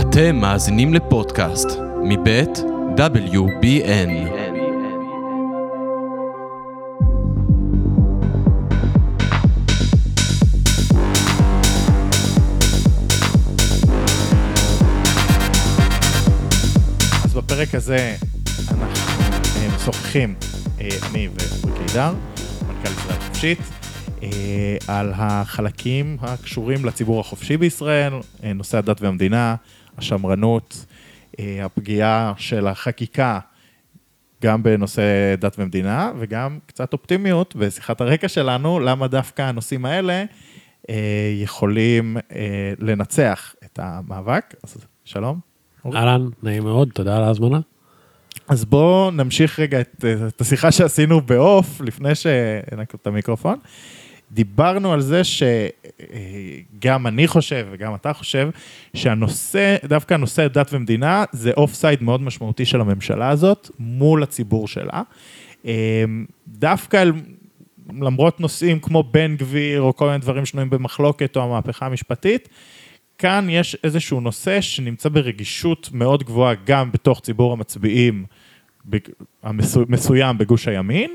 אתם מאזינים לפודקאסט מבית WBN. אז בפרק הזה אנחנו אה, משוחחים, אה, אני ואורי קידר, מנכ"ל ישראל חופשית, על החלקים הקשורים לציבור החופשי בישראל, אה, נושא הדת והמדינה, השמרנות, אה, הפגיעה של החקיקה גם בנושא דת ומדינה, וגם קצת אופטימיות בשיחת הרקע שלנו, למה דווקא הנושאים האלה אה, יכולים אה, לנצח את המאבק. אז שלום. אהלן, נעים מאוד, תודה על ההזמנה. אז בואו נמשיך רגע את, את השיחה שעשינו בעוף, לפני שהענקנו את המיקרופון. דיברנו על זה שגם אני חושב וגם אתה חושב שהנושא, דווקא הנושא דת ומדינה, זה offside מאוד משמעותי של הממשלה הזאת מול הציבור שלה. דווקא למרות נושאים כמו בן גביר או כל מיני דברים שנויים במחלוקת או המהפכה המשפטית, כאן יש איזשהו נושא שנמצא ברגישות מאוד גבוהה גם בתוך ציבור המצביעים המסוים בגוש הימין,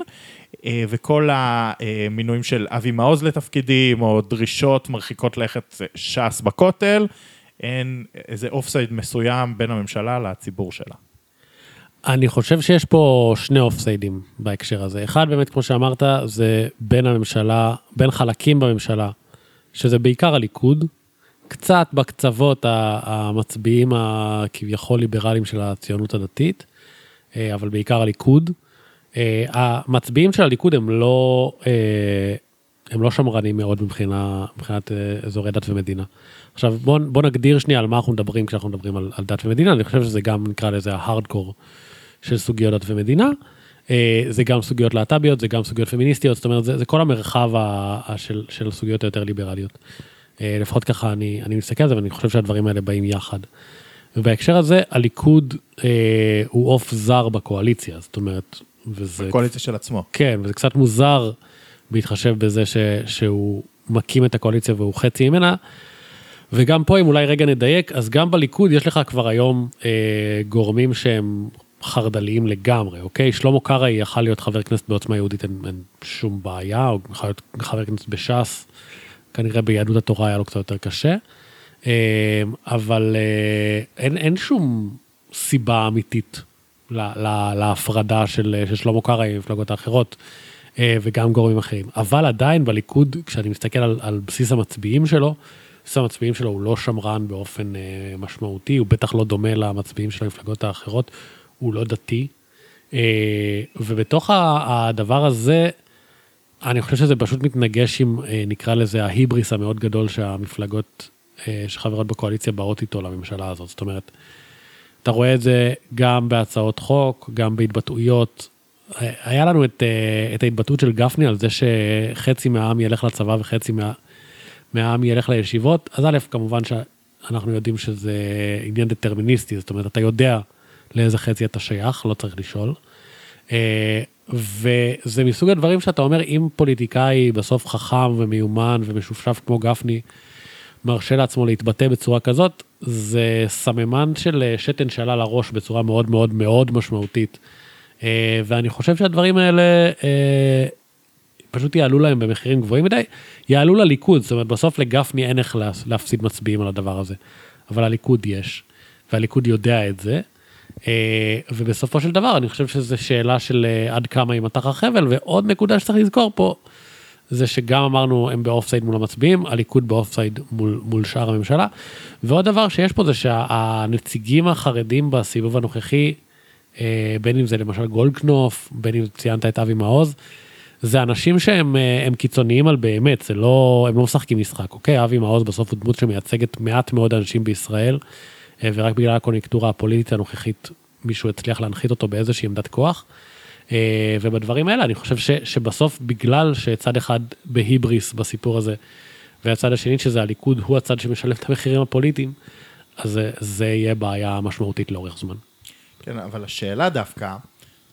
אה, וכל המינויים של אבי מעוז לתפקידים, או דרישות מרחיקות לכת של ש"ס בכותל, אין איזה offside מסוים בין הממשלה לציבור שלה. אני חושב שיש פה שני offsideים בהקשר הזה. אחד, באמת, כמו שאמרת, זה בין הממשלה, בין חלקים בממשלה, שזה בעיקר הליכוד, קצת בקצוות המצביעים הכביכול ליברליים של הציונות הדתית, אבל בעיקר הליכוד. אה, המצביעים של הליכוד הם לא, אה, הם לא שמרנים מאוד מבחינה, מבחינת אזורי דת ומדינה. עכשיו בוא, בוא נגדיר שנייה על מה אנחנו מדברים כשאנחנו מדברים על, על דת ומדינה, אני חושב שזה גם נקרא לזה ההארדקור של סוגיות דת ומדינה. זה גם סוגיות להט"ביות, זה גם סוגיות פמיניסטיות, זאת אומרת זה, זה כל המרחב ה, של, של הסוגיות היותר ליברליות. לפחות ככה אני, אני מסתכל על זה ואני חושב שהדברים האלה באים יחד. ובהקשר הזה הליכוד אה, הוא עוף זר בקואליציה, זאת אומרת, וזה... בקואליציה של עצמו. כן, וזה קצת מוזר בהתחשב בזה ש, שהוא מקים את הקואליציה והוא חצי ממנה. וגם פה אם אולי רגע נדייק, אז גם בליכוד יש לך כבר היום אה, גורמים שהם חרד"ליים לגמרי, אוקיי? שלמה קרעי יכל להיות חבר כנסת בעוצמה יהודית, אין, אין שום בעיה, או יכול להיות חבר כנסת בש"ס, כנראה ביהדות התורה היה לו קצת יותר קשה. אמ, אבל אה, אין, אין שום סיבה אמיתית לה, לה, להפרדה של, של שלמה קרעי במפלגות האחרות אה, וגם גורמים אחרים. אבל עדיין בליכוד, כשאני מסתכל על, על בסיס המצביעים שלו, בסיס המצביעים שלו הוא לא שמרן באופן אה, משמעותי, הוא בטח לא דומה למצביעים של המפלגות האחרות, הוא לא דתי. ובתוך הדבר הזה, אני חושב שזה פשוט מתנגש עם, נקרא לזה, ההיבריס המאוד גדול שהמפלגות אה, שחברות בקואליציה באות איתו לממשלה הזאת. זאת אומרת, אתה רואה את זה גם בהצעות חוק, גם בהתבטאויות. אה, היה לנו את, אה, את ההתבטאות של גפני על זה שחצי מהעם ילך לצבא וחצי מה, מהעם ילך לישיבות. אז א', כמובן שאנחנו יודעים שזה עניין דטרמיניסטי, זאת אומרת, אתה יודע לאיזה חצי אתה שייך, לא צריך לשאול. וזה מסוג הדברים שאתה אומר, אם פוליטיקאי בסוף חכם ומיומן ומשופשף כמו גפני, מרשה לעצמו להתבטא בצורה כזאת, זה סממן של אה, שתן שעלה לראש בצורה מאוד מאוד מאוד משמעותית. אה, ואני חושב שהדברים האלה אה, פשוט יעלו להם במחירים גבוהים מדי, יעלו לליכוד, זאת אומרת בסוף לגפני אין איך להפסיד מצביעים על הדבר הזה, אבל הליכוד יש, והליכוד יודע את זה. ובסופו של דבר אני חושב שזו שאלה של עד כמה יימתח החבל, ועוד נקודה שצריך לזכור פה, זה שגם אמרנו הם באופסייד מול המצביעים, הליכוד באופסייד מול, מול שאר הממשלה. ועוד דבר שיש פה זה שהנציגים החרדים בסיבוב הנוכחי, אה, בין אם זה למשל גולדקנופ, בין אם ציינת את אבי מעוז, זה אנשים שהם אה, קיצוניים על באמת, זה לא, הם לא משחקים משחק, אוקיי? אבי מעוז בסוף הוא דמות שמייצגת מעט מאוד אנשים בישראל, אה, ורק בגלל הקוניונקטורה הפוליטית הנוכחית מישהו הצליח להנחית אותו באיזושהי עמדת כוח. אה, ובדברים האלה אני חושב ש, שבסוף בגלל שצד אחד בהיבריס בסיפור הזה, והצד השני שזה הליכוד הוא הצד שמשלם את המחירים הפוליטיים, אז זה, זה יהיה בעיה משמעותית לאורך זמן. כן, אבל השאלה דווקא,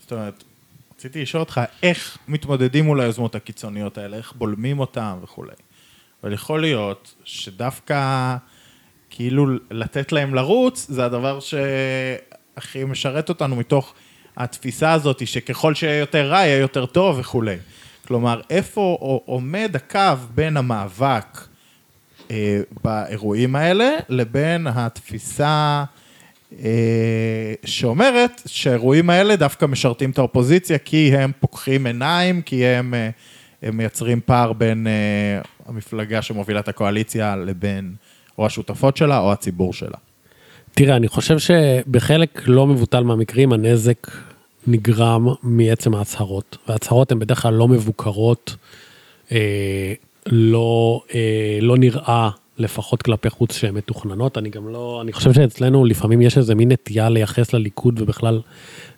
זאת אומרת, רציתי לשאול אותך איך מתמודדים מול היוזמות הקיצוניות האלה, איך בולמים אותם וכולי. אבל יכול להיות שדווקא כאילו לתת להם לרוץ, זה הדבר שהכי משרת אותנו מתוך התפיסה הזאת, שככל שיהיה יותר רע, יהיה יותר טוב וכולי. כלומר, איפה עומד הקו בין המאבק אה, באירועים האלה לבין התפיסה אה, שאומרת שהאירועים האלה דווקא משרתים את האופוזיציה כי הם פוקחים עיניים, כי הם, אה, הם מייצרים פער בין אה, המפלגה שמובילה את הקואליציה לבין או השותפות שלה או הציבור שלה. תראה, אני חושב שבחלק לא מבוטל מהמקרים הנזק נגרם מעצם ההצהרות, וההצהרות הן בדרך כלל לא מבוקרות, אה, לא, אה, לא נראה לפחות כלפי חוץ שהן מתוכננות. אני גם לא, אני חושב שאצלנו לפעמים יש איזה מין נטייה לייחס לליכוד ובכלל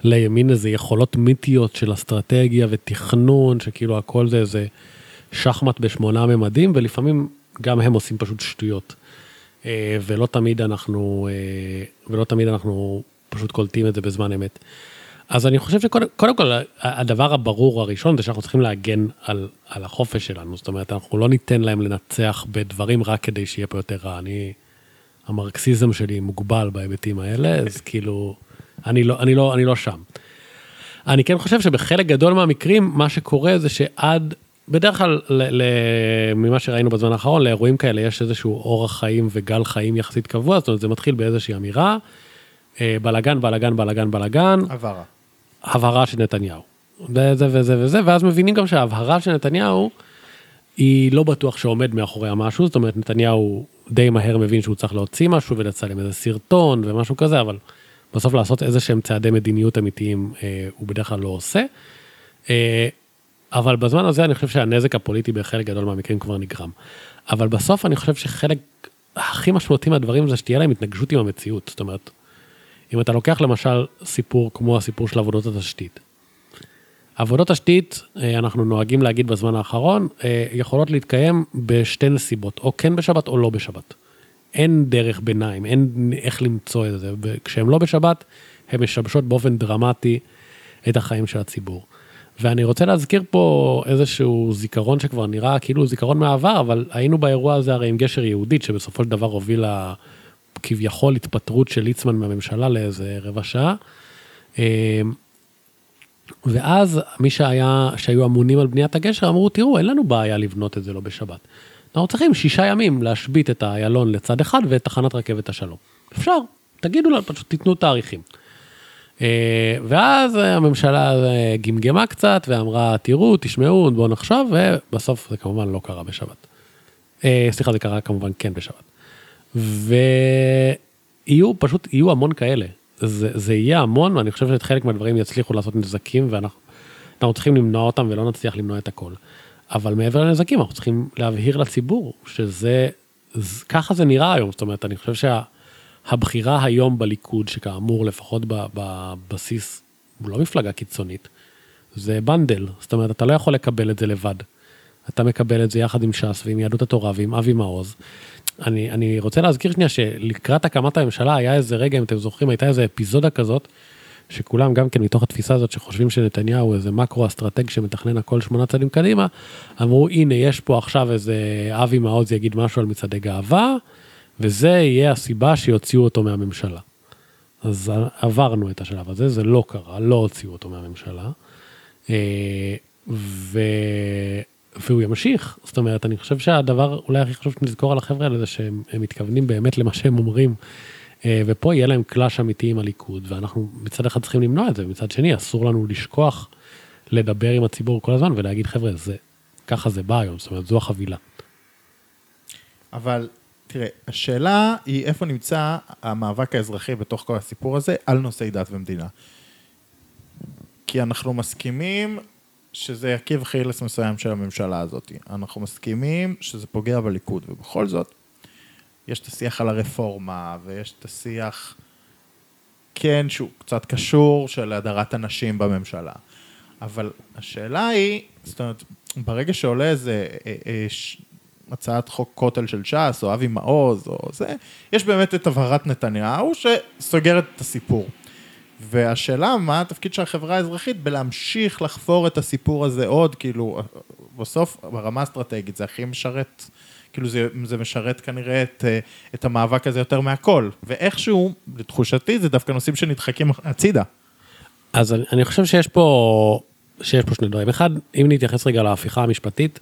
לימין איזה יכולות מיתיות של אסטרטגיה ותכנון, שכאילו הכל זה איזה שחמט בשמונה ממדים, ולפעמים גם הם עושים פשוט שטויות. אה, ולא תמיד אנחנו, אה, ולא תמיד אנחנו פשוט קולטים את זה בזמן אמת. אז אני חושב שקודם כל, הדבר הברור הראשון זה שאנחנו צריכים להגן על, על החופש שלנו. זאת אומרת, אנחנו לא ניתן להם לנצח בדברים רק כדי שיהיה פה יותר רע. אני, המרקסיזם שלי מוגבל בהיבטים האלה, אז כאילו, אני לא, אני לא, אני לא שם. אני כן חושב שבחלק גדול מהמקרים, מה שקורה זה שעד, בדרך כלל, ל, ל, ממה שראינו בזמן האחרון, לאירועים כאלה יש איזשהו אורח חיים וגל חיים יחסית קבוע, זאת אומרת, זה מתחיל באיזושהי אמירה. אה, בלאגן, בלאגן, בלאגן, בלאגן. הבהרה. הבהרה של נתניהו. וזה וזה וזה, ואז מבינים גם שההבהרה של נתניהו, היא לא בטוח שעומד מאחורי המשהו, זאת אומרת נתניהו די מהר מבין שהוא צריך להוציא משהו ולצלם איזה סרטון ומשהו כזה, אבל בסוף לעשות איזה שהם צעדי מדיניות אמיתיים אה, הוא בדרך כלל לא עושה. אה, אבל בזמן הזה אני חושב שהנזק הפוליטי בחלק גדול מהמקרים כבר נגרם. אבל בסוף אני חושב שחלק הכי משמעותי מהדברים זה שתהיה להם התנגשות עם המציאות. זאת אומרת, אם אתה לוקח למשל סיפור כמו הסיפור של עבודות התשתית. עבודות תשתית, אה, אנחנו נוהגים להגיד בזמן האחרון, אה, יכולות להתקיים בשתי נסיבות, או כן בשבת או לא בשבת. אין דרך ביניים, אין איך למצוא את זה. כשהן לא בשבת, הן משבשות באופן דרמטי את החיים של הציבור. ואני רוצה להזכיר פה איזשהו זיכרון שכבר נראה כאילו זיכרון מהעבר, אבל היינו באירוע הזה הרי עם גשר יהודית, שבסופו של דבר הובילה כביכול התפטרות של ליצמן מהממשלה לאיזה רבע שעה. אמ, ואז מי שהיה, שהיו אמונים על בניית הגשר אמרו, תראו, אין לנו בעיה לבנות את זה לא בשבת. אנחנו צריכים שישה ימים להשבית את איילון לצד אחד ואת תחנת רכבת השלום. אפשר, תגידו לנו, פשוט תיתנו תאריכים. אה, ואז הממשלה גמגמה קצת ואמרה, תראו, תשמעו, בואו נחשוב, ובסוף זה כמובן לא קרה בשבת. אה, סליחה, זה קרה כמובן כן בשבת. ויהיו פשוט, יהיו המון כאלה. זה, זה יהיה המון, ואני חושב שאת חלק מהדברים יצליחו לעשות נזקים, ואנחנו צריכים למנוע אותם ולא נצליח למנוע את הכל. אבל מעבר לנזקים, אנחנו צריכים להבהיר לציבור שזה, זה, ככה זה נראה היום. זאת אומרת, אני חושב שהבחירה היום בליכוד, שכאמור, לפחות בבסיס, הוא לא מפלגה קיצונית, זה בנדל. זאת אומרת, אתה לא יכול לקבל את זה לבד. אתה מקבל את זה יחד עם ש"ס ועם יהדות התורה ועם אבי מעוז. אני, אני רוצה להזכיר שנייה שלקראת הקמת הממשלה היה איזה רגע, אם אתם זוכרים, הייתה איזה אפיזודה כזאת, שכולם גם כן מתוך התפיסה הזאת שחושבים שנתניהו איזה מקרו אסטרטג שמתכנן הכל שמונה צעדים קדימה, אמרו הנה יש פה עכשיו איזה אבי מעוז יגיד משהו על מצעדי גאווה, וזה יהיה הסיבה שיוציאו אותו מהממשלה. אז עברנו את השלב הזה, זה לא קרה, לא הוציאו אותו מהממשלה. אה, ו... והוא ימשיך, זאת אומרת, אני חושב שהדבר אולי הכי חשוב שנזכור על החבר'ה האלה זה שהם מתכוונים באמת למה שהם אומרים. אה, ופה יהיה להם קלאש אמיתי עם הליכוד, ואנחנו מצד אחד צריכים למנוע את זה, ומצד שני אסור לנו לשכוח לדבר עם הציבור כל הזמן ולהגיד, חבר'ה, זה, ככה זה בא היום, זאת אומרת, זו החבילה. אבל תראה, השאלה היא איפה נמצא המאבק האזרחי בתוך כל הסיפור הזה על נושאי דת ומדינה. כי אנחנו מסכימים שזה עקיב חילס מסוים של הממשלה הזאת. אנחנו מסכימים שזה פוגע בליכוד, ובכל זאת, יש את השיח על הרפורמה, ויש את השיח, כן, שהוא קצת קשור, של הדרת הנשים בממשלה. אבל השאלה היא, זאת אומרת, ברגע שעולה איזה אה, אה. הצעת חוק כותל של ש"ס, או אבי מעוז, או זה, יש באמת את הבהרת נתניהו שסוגרת את הסיפור. והשאלה, מה התפקיד של החברה האזרחית בלהמשיך לחפור את הסיפור הזה עוד, כאילו, בסוף, ברמה האסטרטגית, זה הכי משרת, כאילו זה, זה משרת כנראה את, את המאבק הזה יותר מהכל. ואיכשהו, לתחושתי, זה דווקא נושאים שנדחקים הצידה. אז אני, אני חושב שיש פה, שיש פה שני דברים. אחד, אם נתייחס רגע להפיכה המשפטית,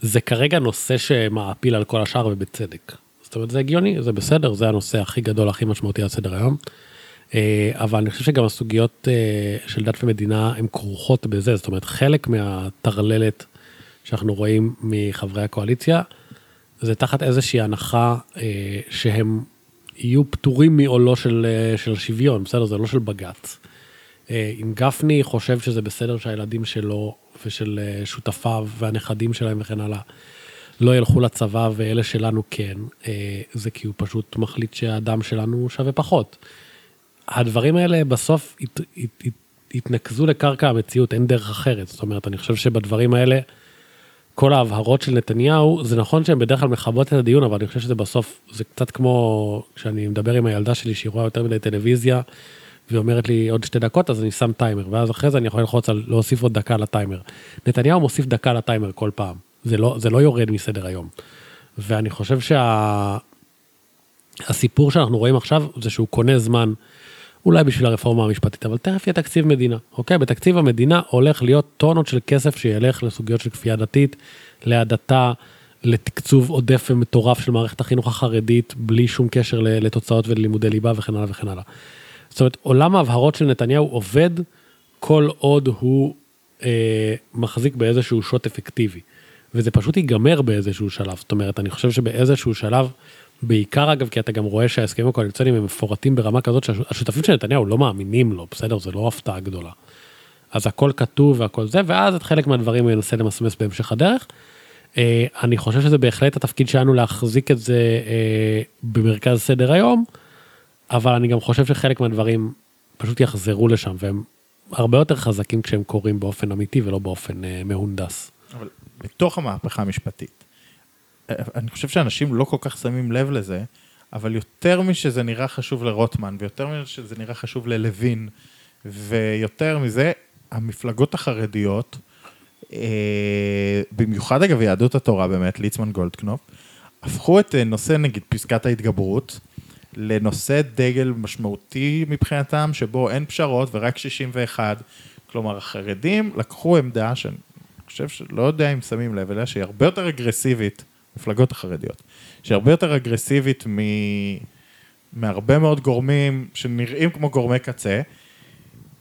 זה כרגע נושא שמעפיל על כל השאר ובצדק. זאת אומרת, זה הגיוני, זה בסדר, זה הנושא הכי גדול, הכי משמעותי על סדר היום. אה, אבל אני חושב שגם הסוגיות אה, של דת ומדינה הן כרוכות בזה, זאת אומרת, חלק מהטרללת שאנחנו רואים מחברי הקואליציה, זה תחת איזושהי הנחה אה, שהם יהיו פטורים מעולו של, של שוויון, בסדר? זה לא של בג"ץ. אם גפני חושב שזה בסדר שהילדים שלו ושל שותפיו והנכדים שלהם וכן הלאה לא ילכו לצבא ואלה שלנו כן, זה כי הוא פשוט מחליט שהאדם שלנו שווה פחות. הדברים האלה בסוף הת, הת, הת, התנקזו לקרקע המציאות, אין דרך אחרת. זאת אומרת, אני חושב שבדברים האלה, כל ההבהרות של נתניהו, זה נכון שהן בדרך כלל מכבות את הדיון, אבל אני חושב שזה בסוף, זה קצת כמו כשאני מדבר עם הילדה שלי שהיא רואה יותר מדי טלוויזיה, והיא אומרת לי עוד שתי דקות, אז אני שם טיימר, ואז אחרי זה אני יכול ללחוץ על להוסיף עוד דקה לטיימר. נתניהו מוסיף דקה לטיימר כל פעם, זה לא, זה לא יורד מסדר היום. ואני חושב שהסיפור שה... שאנחנו רואים עכשיו, זה שהוא קונה זמן. אולי בשביל הרפורמה המשפטית, אבל תכף יהיה תקציב מדינה, אוקיי? בתקציב המדינה הולך להיות טונות של כסף שילך לסוגיות של כפייה דתית, להדתה, לתקצוב עודף ומטורף של מערכת החינוך החרדית, בלי שום קשר לתוצאות וללימודי ליבה וכן הלאה וכן הלאה. זאת אומרת, עולם ההבהרות של נתניהו עובד כל עוד הוא אה, מחזיק באיזשהו שוט אפקטיבי. וזה פשוט ייגמר באיזשהו שלב. זאת אומרת, אני חושב שבאיזשהו שלב בעיקר אגב, כי אתה גם רואה שההסכמים הקואליציוניים הם מפורטים ברמה כזאת שהשותפים של נתניהו לא מאמינים לו, בסדר? זה לא הפתעה גדולה. אז הכל כתוב והכל זה, ואז את חלק מהדברים הוא ינסה למסמס בהמשך הדרך. אה, אני חושב שזה בהחלט התפקיד שלנו להחזיק את זה אה, במרכז סדר היום, אבל אני גם חושב שחלק מהדברים פשוט יחזרו לשם, והם הרבה יותר חזקים כשהם קורים באופן אמיתי ולא באופן אה, מהונדס. אבל בתוך המהפכה המשפטית, אני חושב שאנשים לא כל כך שמים לב לזה, אבל יותר משזה נראה חשוב לרוטמן, ויותר משזה נראה חשוב ללוין, ויותר מזה, המפלגות החרדיות, אה, במיוחד אגב יהדות התורה באמת, ליצמן גולדקנופ, הפכו את אה, נושא נגיד פסקת ההתגברות, לנושא דגל משמעותי מבחינתם, שבו אין פשרות ורק 61. כלומר, החרדים לקחו עמדה שאני חושב שלא יודע אם שמים לב אליה, שהיא הרבה יותר אגרסיבית המפלגות החרדיות, שהיא הרבה יותר אגרסיבית מ... מהרבה מאוד גורמים שנראים כמו גורמי קצה,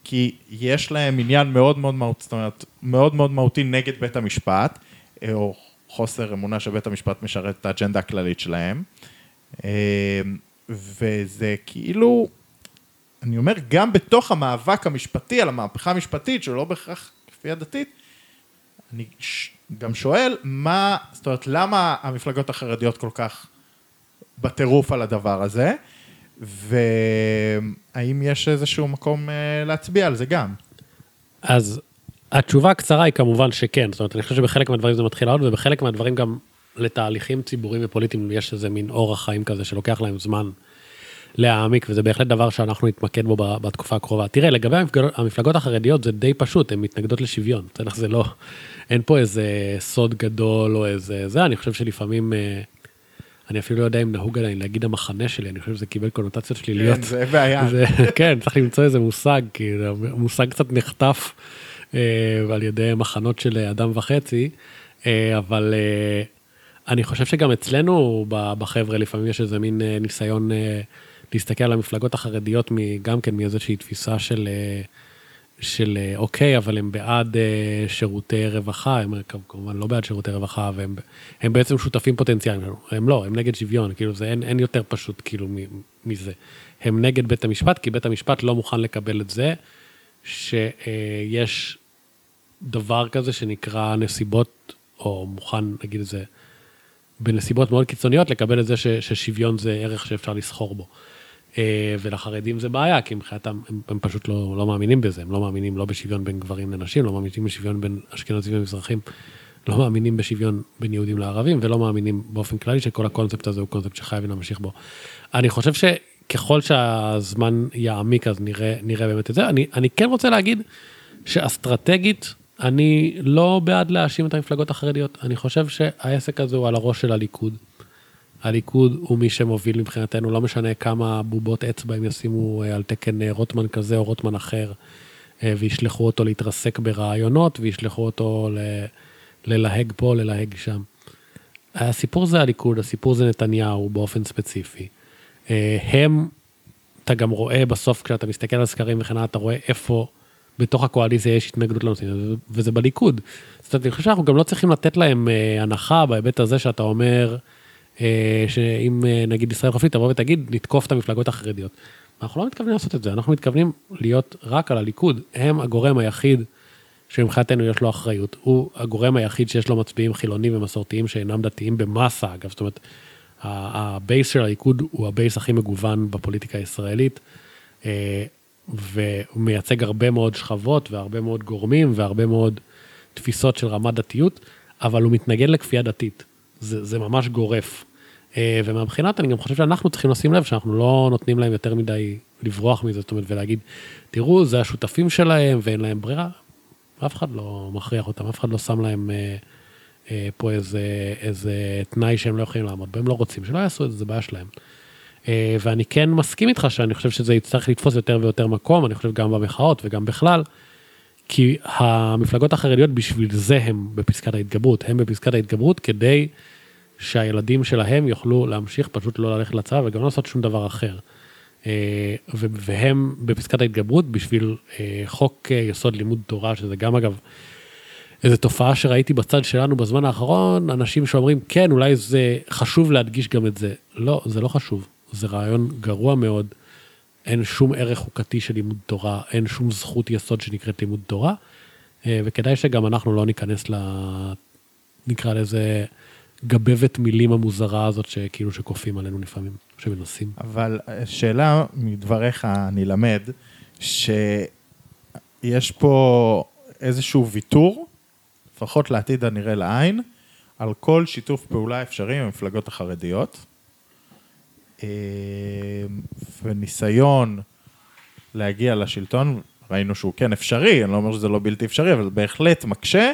כי יש להם עניין מאוד מאוד מהותי, זאת אומרת, מאוד מאוד מהותי נגד בית המשפט, או חוסר אמונה שבית המשפט משרת את האג'נדה הכללית שלהם. וזה כאילו, אני אומר, גם בתוך המאבק המשפטי על המהפכה המשפטית, שלא בהכרח כפייה דתית, אני גם שואל, מה, זאת אומרת, למה המפלגות החרדיות כל כך בטירוף על הדבר הזה, והאם יש איזשהו מקום אה, להצביע על זה גם? אז התשובה הקצרה היא כמובן שכן, זאת אומרת, אני חושב שבחלק מהדברים זה מתחיל לעלות, ובחלק מהדברים גם לתהליכים ציבוריים ופוליטיים יש איזה מין אורח חיים כזה שלוקח להם זמן להעמיק, וזה בהחלט דבר שאנחנו נתמקד בו בתקופה הקרובה. תראה, לגבי המפלגות החרדיות זה די פשוט, הן מתנגדות לשוויון, זה לא, אין פה איזה סוד גדול או איזה זה, אני חושב שלפעמים, אה, אני אפילו לא יודע אם נהוג עדיין להגיד המחנה שלי, אני חושב שזה קיבל קונוטציות שליליות. כן, זה בעיה. זה, כן, צריך למצוא איזה מושג, כי המושג קצת נחטף אה, על ידי מחנות של אדם וחצי, אה, אבל אה, אני חושב שגם אצלנו בחבר'ה לפעמים יש איזה מין אה, ניסיון אה, להסתכל על המפלגות החרדיות גם כן מאיזושהי תפיסה של... אה, של אוקיי, אבל הם בעד שירותי רווחה, הם כמובן לא בעד שירותי רווחה, והם הם בעצם שותפים פוטנציאליים הם לא, הם נגד שוויון, כאילו זה אין, אין יותר פשוט כאילו מזה. הם נגד בית המשפט, כי בית המשפט לא מוכן לקבל את זה, שיש דבר כזה שנקרא נסיבות, או מוכן, נגיד את זה, בנסיבות מאוד קיצוניות, לקבל את זה ש, ששוויון זה ערך שאפשר לסחור בו. אה, ולחרדים זה בעיה, כי מבחינתם הם, הם פשוט לא, לא מאמינים בזה, הם לא מאמינים לא בשוויון בין גברים לנשים, לא מאמינים בשוויון בין אשכנזים ומזרחים, לא מאמינים בשוויון בין יהודים לערבים, ולא מאמינים באופן כללי שכל הקונספט הזה הוא קונספט שחייבים להמשיך בו. אני חושב שככל שהזמן יעמיק אז נראה, נראה באמת את זה. אני, אני כן רוצה להגיד שאסטרטגית, אני לא בעד להאשים את המפלגות החרדיות, אני חושב שהעסק הזה הוא על הראש של הליכוד. הליכוד הוא מי שמוביל מבחינתנו, לא משנה כמה בובות אצבע הם ישימו אה, על תקן אה, רוטמן כזה או רוטמן אחר, אה, וישלחו אותו להתרסק ברעיונות, וישלחו אותו ל... ללהג פה, ללהג שם. הסיפור זה הליכוד, הסיפור זה נתניהו באופן ספציפי. הם, אתה גם רואה בסוף כשאתה מסתכל על סקרים וכן הלאה, אתה רואה איפה בתוך הקואליציה יש התנגדות לנושאים, וזה בליכוד. זאת אומרת, אני חושב שאנחנו גם לא צריכים לתת להם הנחה בהיבט הזה שאתה אומר, אה, שאם אה, נגיד ישראל חופשית תבוא ותגיד נתקוף את המפלגות החרדיות. אנחנו לא מתכוונים לעשות את זה, אנחנו מתכוונים להיות רק על הליכוד, הם הגורם היחיד שמבחינתנו יש לו אחריות, הוא הגורם היחיד שיש לו מצביעים חילונים ומסורתיים שאינם דתיים במאסה אגב, זאת אומרת, הבייס של הליכוד הוא הבייס הכי מגוון בפוליטיקה הישראלית, אה, והוא מייצג הרבה מאוד שכבות והרבה מאוד גורמים והרבה מאוד תפיסות של רמת דתיות, אבל הוא מתנגד לכפייה דתית. זה, זה ממש גורף. אה, ומבחינת אני גם חושב שאנחנו צריכים לשים לב שאנחנו לא נותנים להם יותר מדי לברוח מזה, זאת אומרת, ולהגיד, תראו, זה השותפים שלהם ואין להם ברירה. אף אחד לא מכריח אותם, אף אחד לא שם להם אה, אה, פה איזה, איזה תנאי שהם לא יכולים לעמוד בו, הם לא רוצים, שלא יעשו את זה, זה בעיה שלהם. אה, ואני כן מסכים איתך שאני חושב שזה יצטרך לתפוס יותר ויותר מקום, אני חושב גם במחאות וגם בכלל. כי המפלגות החרדיות בשביל זה הם בפסקת ההתגברות, הם בפסקת ההתגברות כדי שהילדים שלהם יוכלו להמשיך פשוט לא ללכת לצבא וגם לא לעשות שום דבר אחר. אה, והם בפסקת ההתגברות בשביל אה, חוק יסוד לימוד תורה, שזה גם אגב איזו תופעה שראיתי בצד שלנו בזמן האחרון, אנשים שאומרים כן אולי זה חשוב להדגיש גם את זה. לא, זה לא חשוב, זה רעיון גרוע מאוד. אין שום ערך חוקתי של לימוד תורה, אין שום זכות יסוד שנקראת לימוד תורה, אה, וכדאי שגם אנחנו לא ניכנס ל... נקרא לזה גבבת מילים המוזרה הזאת שכאילו שכופים עלינו לפעמים, שמנסים. אבל אה, שאלה מדבריך אני למד, שיש פה איזשהו ויתור, לפחות לעתיד הנראה לעין, על כל שיתוף פעולה אפשרי עם המפלגות החרדיות. אה, וניסיון להגיע לשלטון, ראינו שהוא כן אפשרי, אני לא אומר שזה לא בלתי אפשרי, אבל בהחלט מקשה,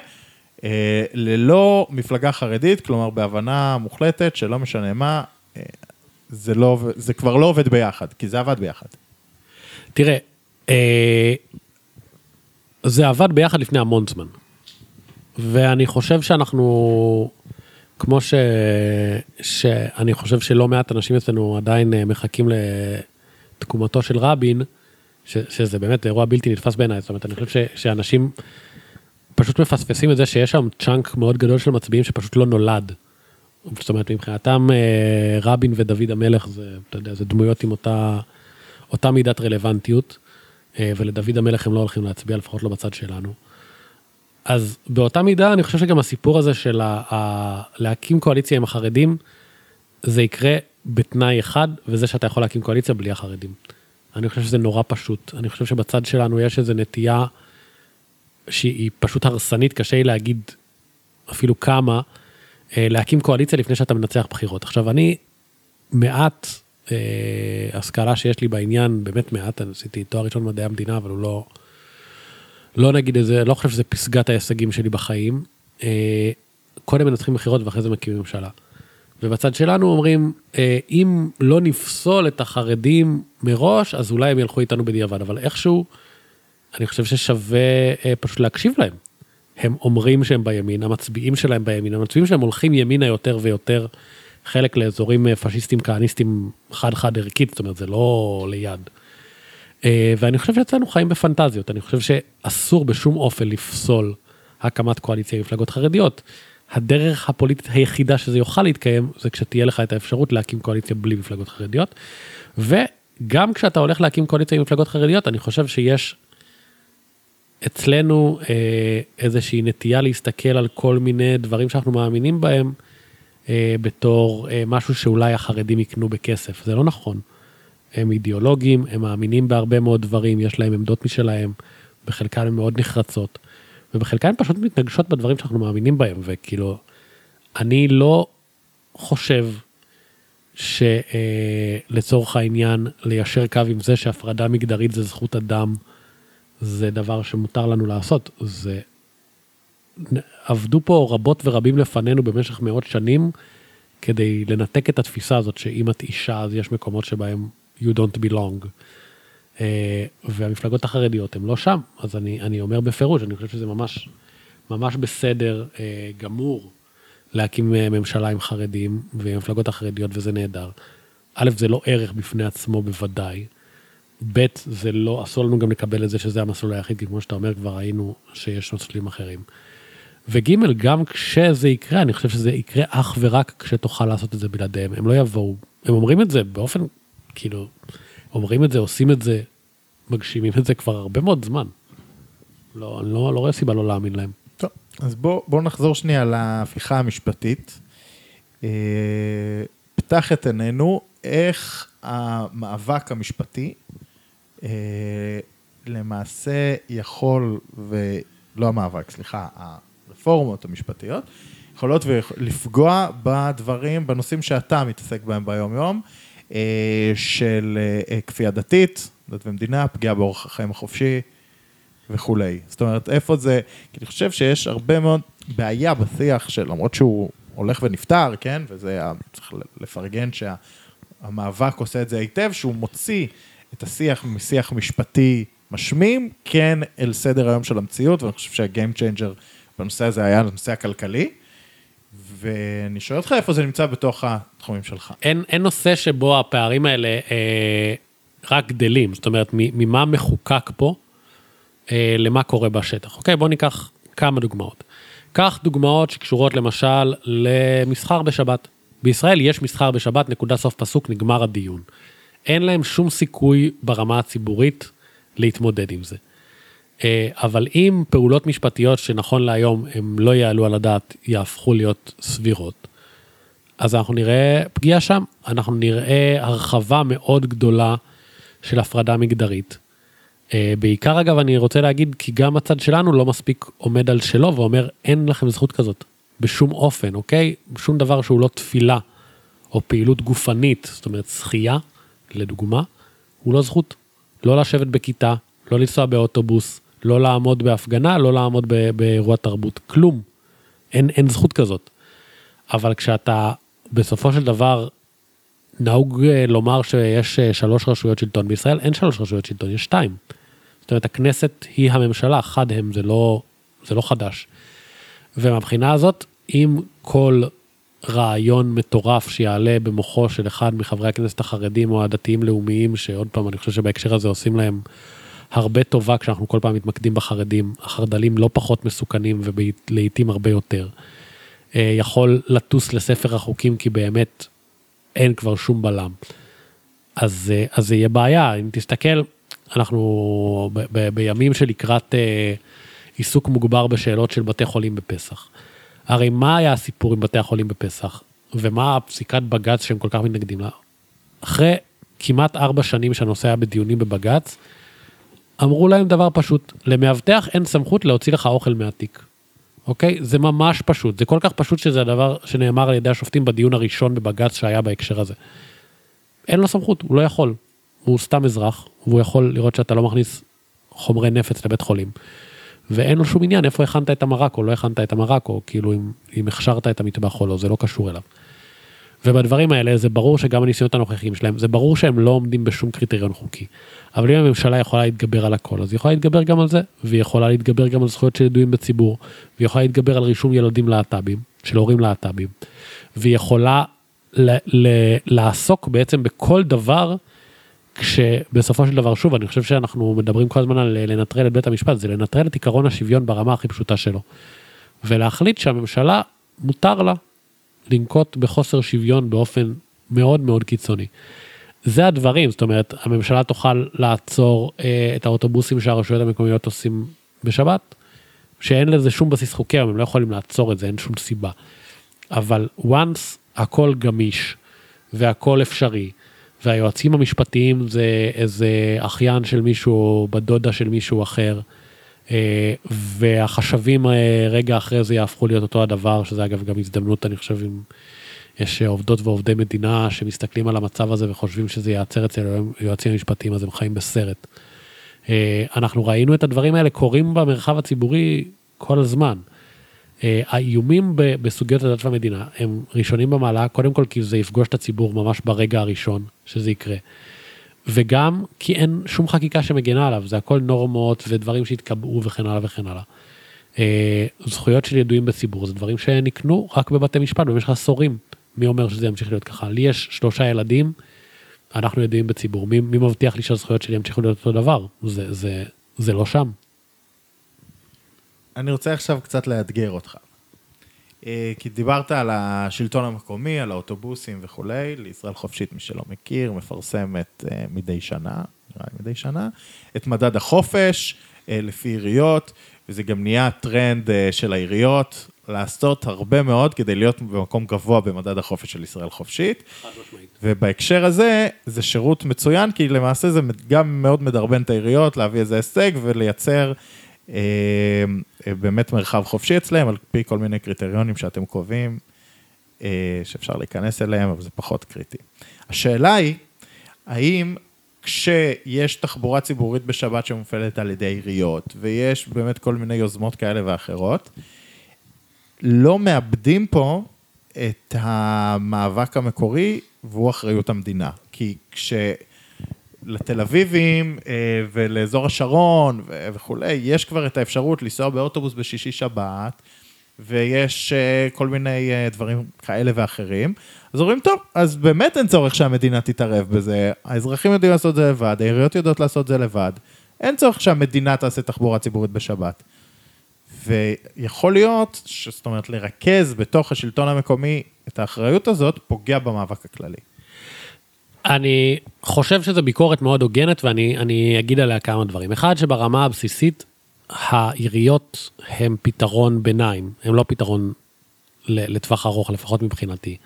אה, ללא מפלגה חרדית, כלומר בהבנה מוחלטת שלא משנה מה, אה, זה, לא, זה כבר לא עובד ביחד, כי זה עבד ביחד. תראה, זה עבד ביחד לפני המון זמן. ואני חושב שאנחנו כמו ש... שאני חושב שלא מעט אנשים אצלנו עדיין אה, מחכים לתקומתו של רבין, ש... שזה באמת אירוע בלתי נתפס בעיניי, זאת אומרת, אני חושב ש... שאנשים פשוט מפספסים את זה שיש שם צ'אנק מאוד גדול של מצביעים שפשוט לא נולד. זאת אומרת, מבחינתם אה, רבין ודוד המלך, זה, אתה יודע, זה דמויות עם אותה, אותה מידת רלוונטיות, אה, ולדוד המלך הם לא הולכים להצביע, לפחות לא בצד שלנו. אז באותה מידה אני חושב שגם הסיפור הזה של ה- ה- להקים קואליציה עם החרדים, זה יקרה בתנאי אחד, וזה שאתה יכול להקים קואליציה בלי החרדים. אני חושב שזה נורא פשוט. אני חושב שבצד שלנו יש איזו נטייה שהיא פשוט הרסנית, קשה לי להגיד אפילו כמה, אה, להקים קואליציה לפני שאתה מנצח בחירות. עכשיו, אני מעט אה, השכלה שיש לי בעניין, באמת מעט, אני עשיתי תואר ראשון במדעי המדינה, אבל הוא לא... לא נגיד את זה, לא חושב שזה פסגת ההישגים שלי בחיים. אה, קודם מנצחים בחירות ואחרי זה מקימים ממשלה. ובצד שלנו אומרים, אה, אם לא נפסול את החרדים מראש, אז אולי הם ילכו איתנו בדיעבד, אבל איכשהו, אני חושב ששווה אה, פשוט להקשיב להם. הם אומרים שהם בימין, המצביעים שלהם בימין, המצביעים שלהם הולכים ימינה יותר ויותר, חלק לאזורים פשיסטים כהניסטים חד חד ערכית, זאת אומרת זה לא ליד. אה, ואני חושב שאצלנו חיים בפנטזיות, אני חושב שאסור בשום אופן לפסול הקמת קואליציה עם מפלגות חרדיות. הדרך הפוליטית היחידה שזה יוכל להתקיים זה כשתהיה לך את האפשרות להקים קואליציה בלי מפלגות חרדיות. וגם כשאתה הולך להקים קואליציה עם מפלגות חרדיות אני חושב שיש אצלנו אה, איזושהי נטייה להסתכל על כל מיני דברים שאנחנו מאמינים בהם אה, בתור אה, משהו שאולי החרדים יקנו בכסף זה לא נכון. הם אידיאולוגים, הם מאמינים בהרבה מאוד דברים, יש להם עמדות משלהם, בחלקן הן מאוד נחרצות, ובחלקן פשוט מתנגשות בדברים שאנחנו מאמינים בהם, וכאילו, אני לא חושב שלצורך אה, העניין ליישר קו עם זה שהפרדה מגדרית זה זכות אדם, זה דבר שמותר לנו לעשות, זה עבדו פה רבות ורבים לפנינו במשך מאות שנים כדי לנתק את התפיסה הזאת שאם את אישה אז יש מקומות שבהם you don't belong. אה, והמפלגות החרדיות הן לא שם, אז אני, אני אומר בפירוש, אני חושב שזה ממש, ממש בסדר אה, גמור להקים אה, ממשלה עם חרדים ועם המפלגות החרדיות וזה נהדר. א', זה לא ערך בפני עצמו בוודאי. ב', זה לא, אסור לנו גם לקבל את זה שזה המסלול היחיד, כי כמו שאתה אומר, כבר ראינו שיש מסלולים אחרים. וג', גם כשזה יקרה, אני חושב שזה יקרה אך ורק כשתוכל לעשות את זה בלעדיהם. הם לא יבואו, הם אומרים את זה באופן, כאילו, אומרים את זה, עושים את זה, מגשימים את זה כבר הרבה מאוד זמן. לא, אני לא, לא רואה סיבה לא להאמין להם. טוב, אז בואו בוא נחזור שנייה להפיכה המשפטית. אה, פתח את עינינו איך המאבק המשפטי אה, למעשה יכול, ולא המאבק, סליחה, הרפורמות המשפטיות, יכולות לפגוע בדברים, בנושאים שאתה מתעסק בהם ביום-יום, אה, של כפייה דתית, דת ומדינה, פגיעה באורח החיים החופשי וכולי. זאת אומרת, איפה זה, כי אני חושב שיש הרבה מאוד בעיה בשיח של, למרות שהוא הולך ונפתר, כן, וזה, צריך לפרגן שהמאבק עושה את זה היטב, שהוא מוציא את השיח משיח משפטי משמים, כן אל סדר היום של המציאות, ואני חושב changer בנושא הזה היה הנושא הכלכלי. ואני שואל אותך איפה זה נמצא בתוך התחומים שלך. אין, אין נושא שבו הפערים האלה אה, רק גדלים, זאת אומרת, ממה מחוקק פה אה, למה קורה בשטח. אוקיי, בואו ניקח כמה דוגמאות. קח דוגמאות שקשורות למשל למסחר בשבת. בישראל יש מסחר בשבת, נקודה סוף פסוק, נגמר הדיון. אין להם שום סיכוי ברמה הציבורית להתמודד עם זה. אה, אבל אם פעולות משפטיות שנכון להיום הם לא יעלו על הדעת, יהפכו להיות סבירות, אז אנחנו נראה פגיעה שם, אנחנו נראה הרחבה מאוד גדולה של הפרדה מגדרית. אה, בעיקר אגב אני רוצה להגיד כי גם הצד שלנו לא מספיק עומד על שלו ואומר אין לכם זכות כזאת. בשום אופן אוקיי? שום דבר שהוא לא תפילה או פעילות גופנית זאת אומרת שחייה לדוגמה הוא לא זכות. לא לשבת בכיתה לא לנסוע באוטובוס לא לעמוד בהפגנה לא לעמוד באירוע תרבות כלום אין, אין זכות כזאת. אבל כשאתה בסופו של דבר נהוג אה, לומר שיש אה, שלוש רשויות שלטון בישראל, אין שלוש רשויות שלטון, יש שתיים. זאת אומרת, הכנסת היא הממשלה, חד הם, זה לא, זה לא חדש. ומבחינה הזאת, אם כל רעיון מטורף שיעלה במוחו של אחד מחברי הכנסת החרדים או הדתיים-לאומיים, שעוד פעם, אני חושב שבהקשר הזה עושים להם הרבה טובה כשאנחנו כל פעם מתמקדים בחרדים, החרד"לים לא פחות מסוכנים ולעיתים הרבה יותר. אה, יכול לטוס לספר החוקים כי באמת אין כבר שום בלם. אז, אה, אז זה יהיה בעיה, אם תסתכל, אנחנו ב, ב, בימים שלקראת אה, עיסוק מוגבר בשאלות של בתי חולים בפסח. הרי מה היה הסיפור עם בתי החולים בפסח, ומה פסיקת בג"ץ שהם כל כך מתנגדים לה? אחרי כמעט ארבע שנים שהנושא היה בדיונים בבג"ץ, אמרו להם דבר פשוט, למאבטח אין סמכות להוציא לך אוכל מהתיק. אוקיי? זה ממש פשוט, זה כל כך פשוט שזה הדבר שנאמר על ידי השופטים בדיון הראשון בבג"ץ שהיה בהקשר הזה. אין לו סמכות, הוא לא יכול. הוא סתם אזרח, והוא יכול לראות שאתה לא מכניס חומרי נפץ לבית חולים. ואין לו שום עניין איפה הכנת את המרק או לא הכנת את המרק, או כאילו אם, אם הכשרת את המטבח או לא, זה לא קשור אליו. ובדברים האלה זה ברור שגם הניסיונות הנוכחיים שלהם, זה ברור שהם לא עומדים בשום קריטריון חוקי. אבל אם הממשלה יכולה להתגבר על הכל, אז היא יכולה להתגבר גם על זה, והיא יכולה להתגבר גם על זכויות של ידועים בציבור, והיא יכולה להתגבר על רישום ילדים להט"בים, של הורים להט"בים, והיא יכולה ל- ל- לעסוק בעצם בכל דבר, כשבסופו של דבר, שוב, אני חושב שאנחנו מדברים כל הזמן על לנטרל את בית המשפט, זה לנטרל את עקרון השוויון ברמה הכי פשוטה שלו. ולהחליט שהממשלה, מותר לה לנקוט בחוסר שוויון באופן מאוד מאוד קיצוני. זה הדברים, זאת אומרת, הממשלה תוכל לעצור אה, את האוטובוסים שהרשויות המקומיות עושים בשבת, שאין לזה שום בסיס חוקי, הם לא יכולים לעצור את זה, אין שום סיבה. אבל once הכל גמיש והכל אפשרי, והיועצים המשפטיים זה איזה אחיין של מישהו בת דודה של מישהו אחר, והחשבים אה, רגע אחרי זה יהפכו להיות אותו הדבר, שזה אגב גם הזדמנות, אני חושב, עם... יש עובדות ועובדי מדינה שמסתכלים על המצב הזה וחושבים שזה ייעצר אצל היועצים המשפטיים, אז הם חיים בסרט. אה, אנחנו ראינו את הדברים האלה קורים במרחב הציבורי כל הזמן. אה, האיומים בסוגיות הדת והמדינה הם ראשונים במעלה, קודם כל כי זה יפגוש את הציבור ממש ברגע הראשון שזה יקרה. וגם כי אין שום חקיקה שמגנה עליו, זה הכל נורמות ודברים שהתקבעו וכן הלאה וכן הלאה. אה, זכויות של ידועים בציבור זה דברים שנקנו רק בבתי משפט במשך עשורים. מי אומר שזה ימשיך להיות ככה? לי יש שלושה ילדים, אנחנו ידועים בציבור, מי, מי מבטיח לי שהזכויות שלי ימשיכו להיות אותו דבר? זה, זה, זה לא שם. אני רוצה עכשיו קצת לאתגר אותך. אה, כי דיברת על השלטון המקומי, על האוטובוסים וכולי, לישראל חופשית, מי שלא מכיר, מפרסמת אה, מדי שנה, נראה לי מדי שנה, את מדד החופש אה, לפי עיריות, וזה גם נהיה טרנד של העיריות, לעשות הרבה מאוד כדי להיות במקום גבוה במדד החופש של ישראל חופשית. ובהקשר הזה, זה שירות מצוין, כי למעשה זה גם מאוד מדרבן את העיריות להביא איזה הישג ולייצר באמת מרחב חופשי אצלם, על פי כל מיני קריטריונים שאתם קובעים, אה, שאפשר להיכנס אליהם, אבל זה פחות קריטי. השאלה היא, האם כשיש תחבורה ציבורית בשבת שמופעלת על ידי עיריות, ויש באמת כל מיני יוזמות כאלה ואחרות, לא מאבדים פה את המאבק המקורי, והוא אחריות המדינה. כי כש... לתל אביבים אה, ולאזור השרון וכולי, יש כבר את האפשרות לנסוע באוטובוס בשישי שבת, ויש אה, כל מיני אה, דברים כאלה ואחרים. אז אומרים, טוב, אז באמת אין צורך שהמדינה תתערב בזה, האזרחים יודעים לעשות את זה לבד, העיריות יודעות לעשות את זה לבד, אין צורך שהמדינה תעשה תחבורה ציבורית בשבת. ויכול להיות, זאת אומרת, לרכז בתוך השלטון המקומי את האחריות הזאת, פוגע במאבק הכללי. אני חושב שזו ביקורת מאוד הוגנת ואני אגיד עליה כמה דברים. אחד, שברמה הבסיסית, העיריות הם פתרון ביניים, הם לא פתרון לטווח ארוך, לפחות מבחינתי.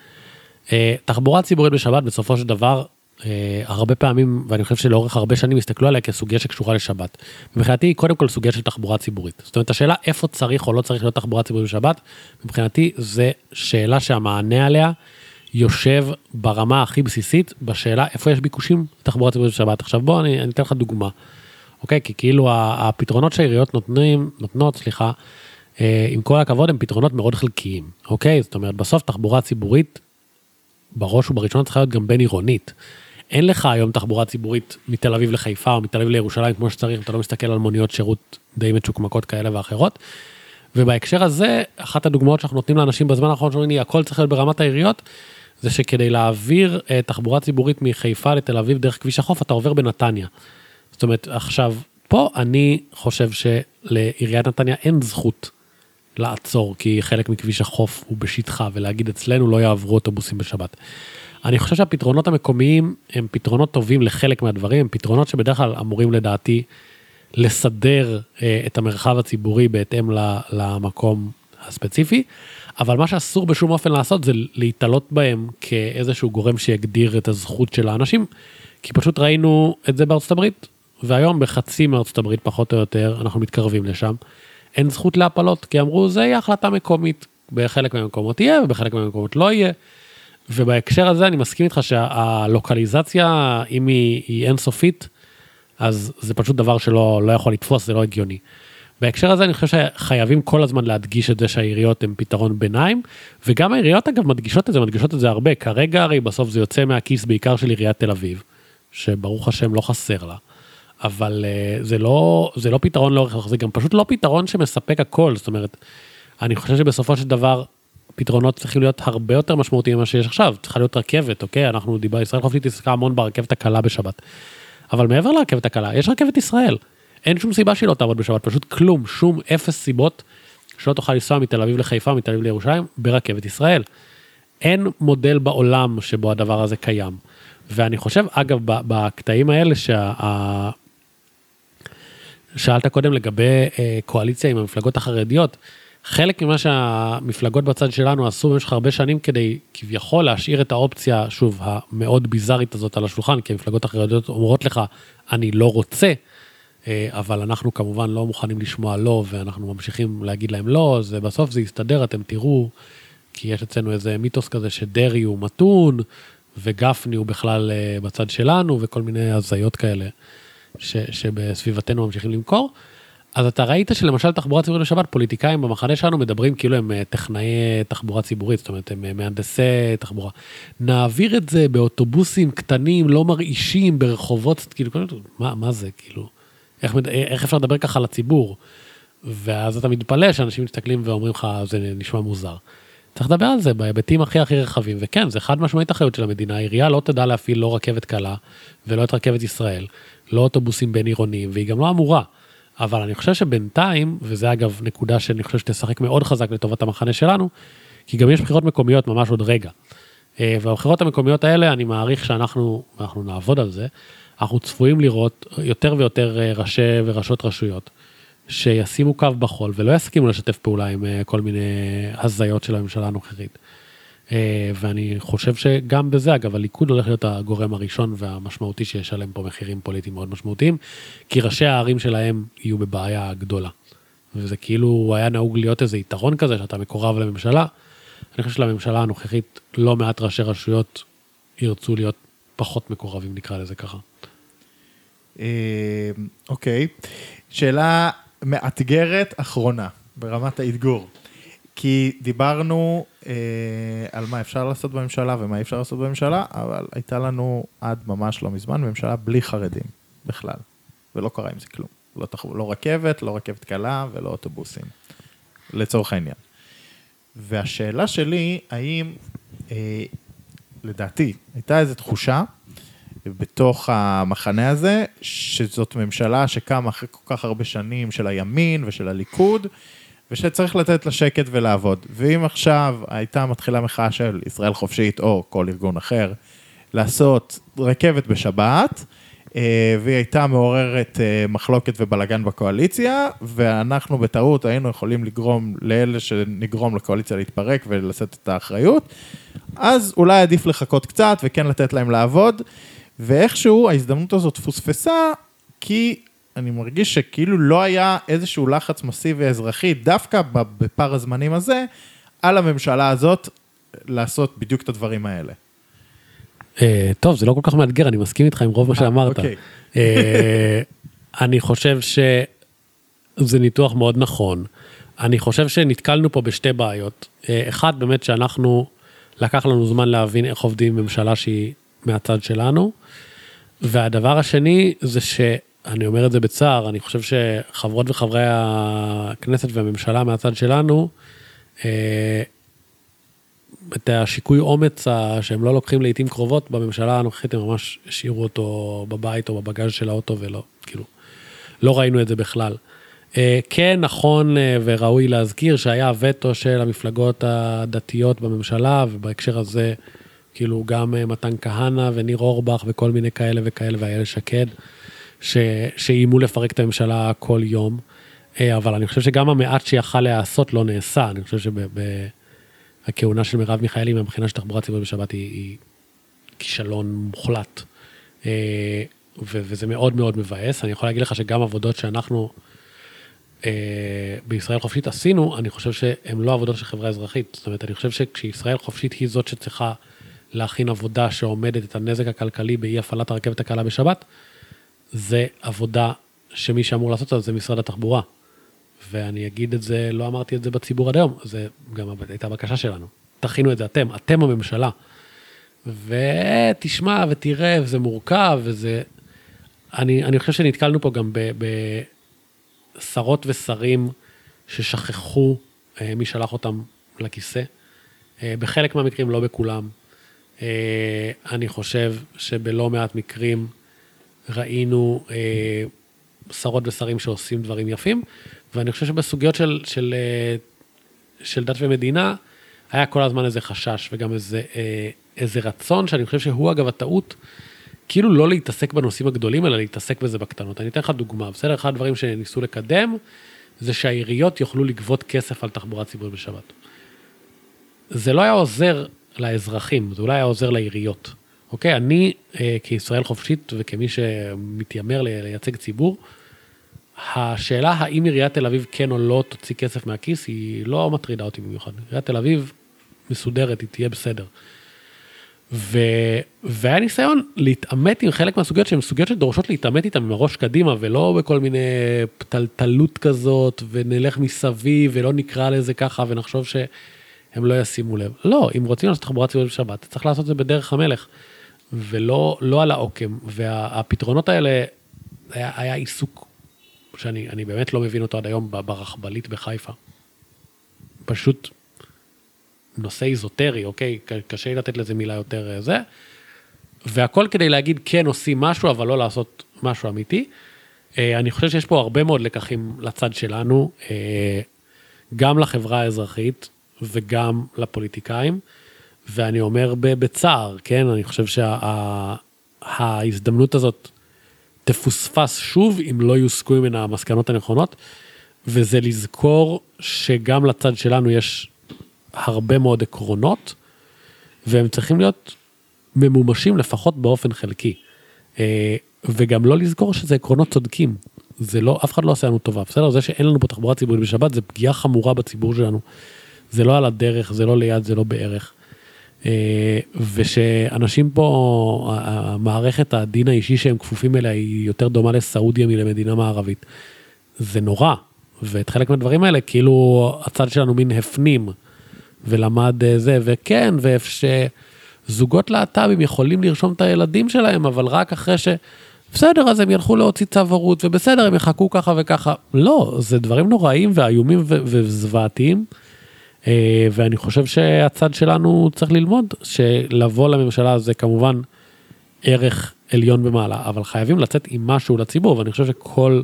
אה, תחבורה ציבורית בשבת בסופו של דבר, אה, הרבה פעמים, ואני חושב שלאורך הרבה שנים הסתכלו עליה כסוגיה שקשורה לשבת. מבחינתי היא קודם כל סוגיה של תחבורה ציבורית. זאת אומרת, השאלה איפה צריך או לא צריך להיות תחבורה ציבורית בשבת, מבחינתי זה שאלה שהמענה עליה יושב ברמה הכי בסיסית בשאלה איפה יש ביקושים לתחבורה ציבורית בשבת. עכשיו בוא אני, אני אתן לך דוגמה. אוקיי? כי כאילו הפתרונות שהעיריות נותנים, נותנות, סליחה, אה, עם כל הכבוד הם פתרונות מאוד חלקיים, אוקיי? זאת אומרת בסוף תחבורה ציבורית בראש ובראשונה צריכה להיות גם בין עירונית. אין לך היום תחבורה ציבורית מתל אביב לחיפה או מתל אביב לירושלים כמו שצריך, אתה לא מסתכל על מוניות שירות די מצ'וקמקות כאלה ואחרות. ובהקשר הזה, אחת הדוגמאות שאנחנו נותנים לאנשים בזמן האחרון שאומרים לי, הכל צריך להיות ברמת העיריות, זה שכדי להעביר uh, תחבורה ציבורית מחיפה לתל אביב דרך כביש החוף, אתה עובר בנתניה. זאת אומרת, עכשיו, פה אני חושב שלעיריית נתניה אין זכות לעצור, כי חלק מכביש החוף הוא בשטחה, ולהגיד אצלנו לא יעברו אוטובוסים בשבת. אני חושב שהפתרונות המקומיים הם פתרונות טובים לחלק מהדברים, הם פתרונות שבדרך כלל אמורים לדעתי לסדר uh, את המרחב הציבורי בהתאם למקום הספציפי. אבל מה שאסור בשום אופן לעשות זה להתעלות בהם כאיזשהו גורם שיגדיר את הזכות של האנשים, כי פשוט ראינו את זה בארצות הברית, והיום בחצי מארצות הברית פחות או יותר אנחנו מתקרבים לשם. אין זכות להפלות, כי אמרו זה יהיה החלטה מקומית, בחלק מהמקומות יהיה ובחלק מהמקומות לא יהיה. ובהקשר הזה אני מסכים איתך שהלוקליזציה, אם היא, היא אינסופית, אז זה פשוט דבר שלא לא יכול לתפוס, זה לא הגיוני. בהקשר הזה אני חושב שחייבים כל הזמן להדגיש את זה שהעיריות הן פתרון ביניים, וגם העיריות אגב מדגישות את זה, מדגישות את זה הרבה. כרגע הרי בסוף זה יוצא מהכיס בעיקר של עיריית תל אביב, שברוך השם לא חסר לה. אבל uh, זה לא זה לא פתרון לאורך זה גם פשוט לא פתרון שמספק הכל זאת אומרת אני חושב שבסופו של דבר פתרונות צריכים להיות הרבה יותר משמעותיים ממה שיש עכשיו צריכה להיות רכבת אוקיי אנחנו דיבר ישראל חופשית עסקה המון ברכבת הקלה בשבת. אבל מעבר לרכבת הקלה יש רכבת ישראל אין שום סיבה שהיא לא תעבוד בשבת, פשוט כלום, שום אפס סיבות שלא תוכל לנסוע מתל אביב לחיפה, מתל אביב לירושלים, ברכבת ישראל. אין מודל בעולם שבו הדבר הזה קיים. ואני חושב, אגב, בקטעים האלה שה... שאלת קודם לגבי אה, קואליציה עם המפלגות החרדיות, חלק ממה שהמפלגות בצד שלנו עשו במשך הרבה שנים כדי כביכול להשאיר את האופציה, שוב, המאוד ביזארית הזאת על השולחן, כי המפלגות החרדיות אומרות לך, אני לא רוצה, אבל אנחנו כמובן לא מוכנים לשמוע לא, ואנחנו ממשיכים להגיד להם לא, אז בסוף זה יסתדר, אתם תראו, כי יש אצלנו איזה מיתוס כזה שדרעי הוא מתון, וגפני הוא בכלל אה, בצד שלנו, וכל מיני הזיות כאלה ש, שבסביבתנו ממשיכים למכור. אז אתה ראית שלמשל תחבורה ציבורית בשבת, פוליטיקאים במחנה שלנו מדברים כאילו הם אה, טכנאי תחבורה ציבורית, זאת אומרת הם אה, מהנדסי תחבורה. נעביר את זה באוטובוסים קטנים, לא מרעישים, ברחובות, כאילו, מה, מה זה, כאילו, איך, איך אפשר לדבר ככה לציבור? ואז אתה מתפלא שאנשים מסתכלים ואומרים לך, זה נשמע מוזר. צריך לדבר על זה בהיבטים הכי הכי רחבים, וכן, זה חד משמעית אחריות של המדינה, העירייה לא תדע להפעיל לא רכבת קלה ולא את רכבת ישראל, לא אוטובוסים בין עירוניים, והיא גם לא אמורה. אבל אני חושב שבינתיים, וזה אגב נקודה שאני חושב שתשחק מאוד חזק לטובת המחנה שלנו, כי גם יש בחירות מקומיות ממש עוד רגע. אה, והבחירות המקומיות האלה, אני מעריך שאנחנו, ואנחנו נעבוד על זה, אנחנו צפויים לראות יותר ויותר אה, ראשי וראשות רשויות, שישימו קו בחול ולא יסכימו לשתף פעולה עם אה, כל מיני הזיות של הממשלה הנוכחית. אה, ואני חושב שגם בזה, אגב, הליכוד הולך להיות הגורם הראשון והמשמעותי שישלם פה מחירים פוליטיים מאוד משמעותיים, כי ראשי הערים שלהם יהיו בבעיה גדולה. וזה כאילו היה נהוג להיות איזה יתרון כזה, שאתה מקורב לממשלה. אני חושב שלממשלה הנוכחית לא מעט ראשי רשויות ירצו להיות פחות מקורבים, נקרא לזה ככה. אה, אוקיי. שאלה מאתגרת אחרונה, ברמת האתגור. כי דיברנו אה, על מה אפשר לעשות בממשלה ומה אי אפשר לעשות בממשלה, אבל הייתה לנו עד ממש לא מזמן ממשלה בלי חרדים בכלל, ולא קרה עם זה כלום. לא, תח... לא רכבת, לא רכבת קלה ולא אוטובוסים, לצורך העניין. והשאלה שלי, האם, אה, לדעתי, הייתה איזו תחושה בתוך המחנה הזה, שזאת ממשלה שקמה אחרי כל כך הרבה שנים של הימין ושל הליכוד, ושצריך לתת לה שקט ולעבוד. ואם עכשיו הייתה מתחילה מחאה של ישראל חופשית או כל ארגון אחר, לעשות רכבת בשבת, אה, והיא הייתה מעוררת אה, מחלוקת ובלגן בקואליציה, ואנחנו בטעות היינו יכולים לגרום לאלה שנגרום לקואליציה להתפרק ולשאת את האחריות, אז אולי עדיף לחכות קצת וכן לתת להם לעבוד, ואיכשהו ההזדמנות הזאת פוספסה, כי אני מרגיש שכאילו לא היה איזשהו לחץ מסיבי אזרחי, דווקא בפער הזמנים הזה, על הממשלה הזאת לעשות בדיוק את הדברים האלה. אה, טוב, זה לא כל כך מאתגר, אני מסכים איתך עם רוב מה שאמרת. אוקיי. אה, אני חושב שזה ניתוח מאוד נכון. אני חושב שנתקלנו פה בשתי בעיות. אה, אחד, באמת שאנחנו, לקח לנו זמן להבין איך עובדים ממשלה שהיא מהצד שלנו. והדבר השני זה שאני אומר את זה בצער, אני חושב שחברות וחברי הכנסת והממשלה מהצד שלנו, אה, את השיקוי אומץ שהם לא לוקחים לעיתים קרובות בממשלה הנוכחית הם ממש השאירו אותו בבית או בבגז של האוטו ולא, כאילו, לא ראינו את זה בכלל. אה, כן נכון אה, וראוי להזכיר שהיה וטו של המפלגות הדתיות בממשלה ובהקשר הזה כאילו גם אה, מתן כהנא וניר אורבך וכל מיני כאלה וכאלה ואיילת שקד שאיימו לפרק את הממשלה כל יום. אבל אני חושב שגם המעט שיכל להיעשות לא נעשה, אני חושב שהכהונה של מרב מיכאלי מהבחינה של תחבורה ציבורית בשבת היא, היא כישלון מוחלט. וזה מאוד מאוד מבאס. אני יכול להגיד לך שגם עבודות שאנחנו בישראל חופשית עשינו, אני חושב שהן לא עבודות של חברה אזרחית. זאת אומרת, אני חושב שכשישראל חופשית היא זאת שצריכה להכין עבודה שעומדת את הנזק הכלכלי באי הפעלת הרכבת הקלה בשבת, זה עבודה שמי שאמור לעשות אותה זה משרד התחבורה. ואני אגיד את זה, לא אמרתי את זה בציבור עד היום, זה גם הייתה בקשה שלנו. תכינו את זה אתם, אתם הממשלה. ותשמע ותראה, וזה מורכב, וזה... אני, אני חושב שנתקלנו פה גם בשרות ושרים ששכחו אה, מי שלח אותם לכיסא. אה, בחלק מהמקרים, לא בכולם. אה, אני חושב שבלא מעט מקרים ראינו אה, שרות ושרים שעושים דברים יפים, ואני חושב שבסוגיות של, של, אה, של דת ומדינה, היה כל הזמן איזה חשש וגם איזה, אה, איזה רצון, שאני חושב שהוא אגב הטעות, כאילו לא להתעסק בנושאים הגדולים, אלא להתעסק בזה בקטנות. אני אתן לך דוגמה, בסדר? אחד הדברים שניסו לקדם, זה שהעיריות יוכלו לגבות כסף על תחבורה ציבורית בשבת. זה לא היה עוזר לאזרחים, זה אולי היה עוזר לעיריות. אוקיי, אני אה, כישראל חופשית וכמי שמתיימר לייצג ציבור, השאלה האם עיריית תל אביב כן או לא תוציא כסף מהכיס, היא לא מטרידה אותי במיוחד. עיריית תל אביב מסודרת, היא תהיה בסדר. ו... והיה ניסיון להתעמת עם חלק מהסוגיות שהן סוגיות שדורשות להתעמת איתן עם הראש קדימה ולא בכל מיני פתלתלות כזאת ונלך מסביב ולא נקרא לזה ככה ונחשוב שהם לא ישימו לב. לא, אם רוצים לעשות תחבורה ציבורית בשבת צריך לעשות את זה בדרך המלך ולא לא על העוקם והפתרונות האלה היה, היה עיסוק שאני אני באמת לא מבין אותו עד היום ברכבלית בחיפה. פשוט נושא איזוטרי, אוקיי? קשה לי לתת לזה מילה יותר אה, זה. והכל כדי להגיד כן עושים משהו, אבל לא לעשות משהו אמיתי. אה, אני חושב שיש פה הרבה מאוד לקחים לצד שלנו, אה, גם לחברה האזרחית וגם לפוליטיקאים. ואני אומר בצער, כן? אני חושב שההזדמנות שה, הזאת תפוספס שוב אם לא יוסקו ממנה המסקנות הנכונות, וזה לזכור שגם לצד שלנו יש הרבה מאוד עקרונות, והם צריכים להיות ממומשים לפחות באופן חלקי. אה, וגם לא לזכור שזה עקרונות צודקים. זה לא, אף אחד לא עושה לנו טובה, בסדר? זה שאין לנו פה תחבורה ציבורית בשבת זה פגיעה חמורה בציבור שלנו. זה לא על הדרך, זה לא ליד, זה לא בערך. אה, ושאנשים פה, המערכת הדין האישי שהם כפופים אליה היא יותר דומה לסעודיה מלמדינה מערבית. זה נורא, ואת חלק מהדברים האלה כאילו הצד שלנו מין הפנים. ולמד אה, זה, וכן, ושזוגות להט"בים יכולים לרשום את הילדים שלהם, אבל רק אחרי ש... בסדר, אז הם ילכו להוציא צו הורות, ובסדר, הם יחכו ככה וככה. לא, זה דברים נוראים ואיומים וזוועתיים. אה, ואני חושב שהצד שלנו צריך ללמוד שלבוא לממשלה זה כמובן ערך עליון במעלה, אבל חייבים לצאת עם משהו לציבור, ואני חושב שכל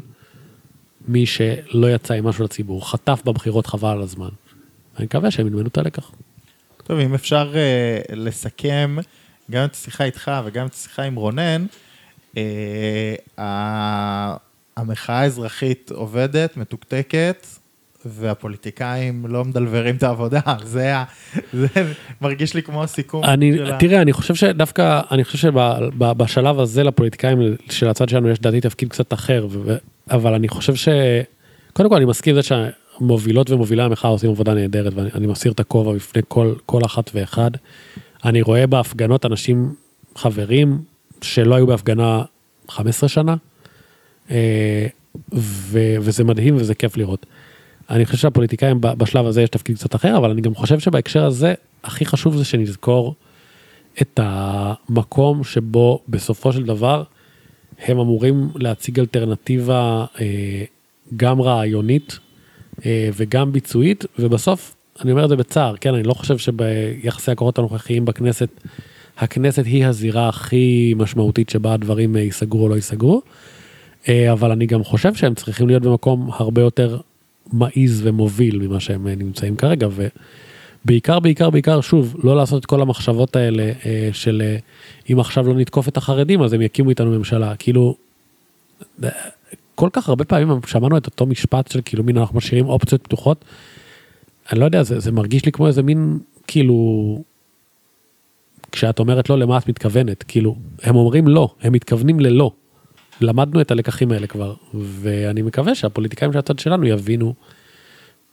מי שלא יצא עם משהו לציבור חטף בבחירות חבל על הזמן. אני מקווה שהם ילמדו את הלקח. טוב, אם אפשר uh, לסכם גם את השיחה איתך וגם את השיחה עם רונן, uh, המחאה האזרחית עובדת, מתוקתקת, והפוליטיקאים לא מדלברים את העבודה, זה, זה מרגיש לי כמו הסיכום אני, של ה... תראה, אני חושב שדווקא, אני חושב שבשלב הזה לפוליטיקאים של הצד שלנו יש דעתי תפקיד קצת אחר, ו, אבל אני חושב ש... קודם כל אני מסכים לזה מובילות ומובילי המחאה עושים עבודה נהדרת ואני מסיר את הכובע בפני כל, כל אחת ואחד. אני רואה בהפגנות אנשים חברים שלא היו בהפגנה 15 שנה, אה, ו, וזה מדהים וזה כיף לראות. אני חושב שהפוליטיקאים בשלב הזה יש תפקיד קצת אחר, אבל אני גם חושב שבהקשר הזה הכי חשוב זה שנזכור את המקום שבו בסופו של דבר הם אמורים להציג אלטרנטיבה אה, גם רעיונית וגם ביצועית, ובסוף, אני אומר את זה בצער, כן, אני לא חושב שביחסי הכוחות הנוכחיים בכנסת, הכנסת היא הזירה הכי משמעותית שבה הדברים אה, ייסגרו או לא ייסגרו, אה, אבל אני גם חושב שהם צריכים להיות במקום הרבה יותר מעיז ומוביל ממה שהם נמצאים כרגע, ובעיקר, בעיקר, בעיקר, שוב, לא לעשות את כל המחשבות האלה של אם עכשיו לא נתקוף את החרדים אז הם יקימו איתנו ממשלה, כאילו, כל כך הרבה פעמים שמענו את אותו משפט של כאילו מין אנחנו משאירים אופציות פתוחות. אני לא יודע זה, זה מרגיש לי כמו איזה מין כאילו כשאת אומרת לא למה את מתכוונת כאילו הם אומרים לא הם מתכוונים ללא. למדנו את הלקחים האלה כבר ואני מקווה שהפוליטיקאים של הצד שלנו יבינו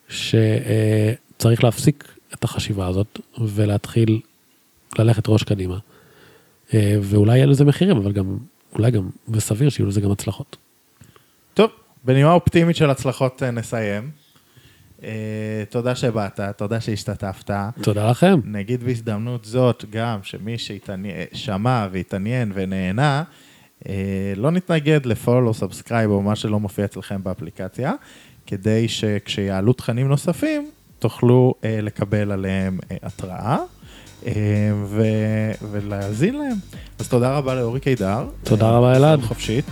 שצריך להפסיק את החשיבה הזאת ולהתחיל ללכת ראש קדימה. אה, ואולי יהיה לזה מחירים אבל גם אולי גם וסביר שיהיו לזה גם הצלחות. בנימה אופטימית של הצלחות אה, נסיים. אה, תודה שבאת, תודה שהשתתפת. תודה לכם. נגיד בהזדמנות זאת גם שמי ששמע והתעניין ונהנה, לא נתנגד ל follow או subscribe או מה שלא מופיע אצלכם באפליקציה, כדי שכשיעלו תכנים נוספים, תוכלו לקבל עליהם התראה. ו... ולהאזין להם. אז תודה רבה לאורי קידר. תודה רבה אלעד. חופשית.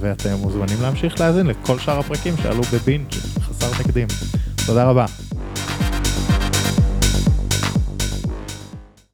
ואתם מוזמנים להמשיך להאזין לכל שאר הפרקים שעלו בבינג' חסר תקדים. תודה רבה.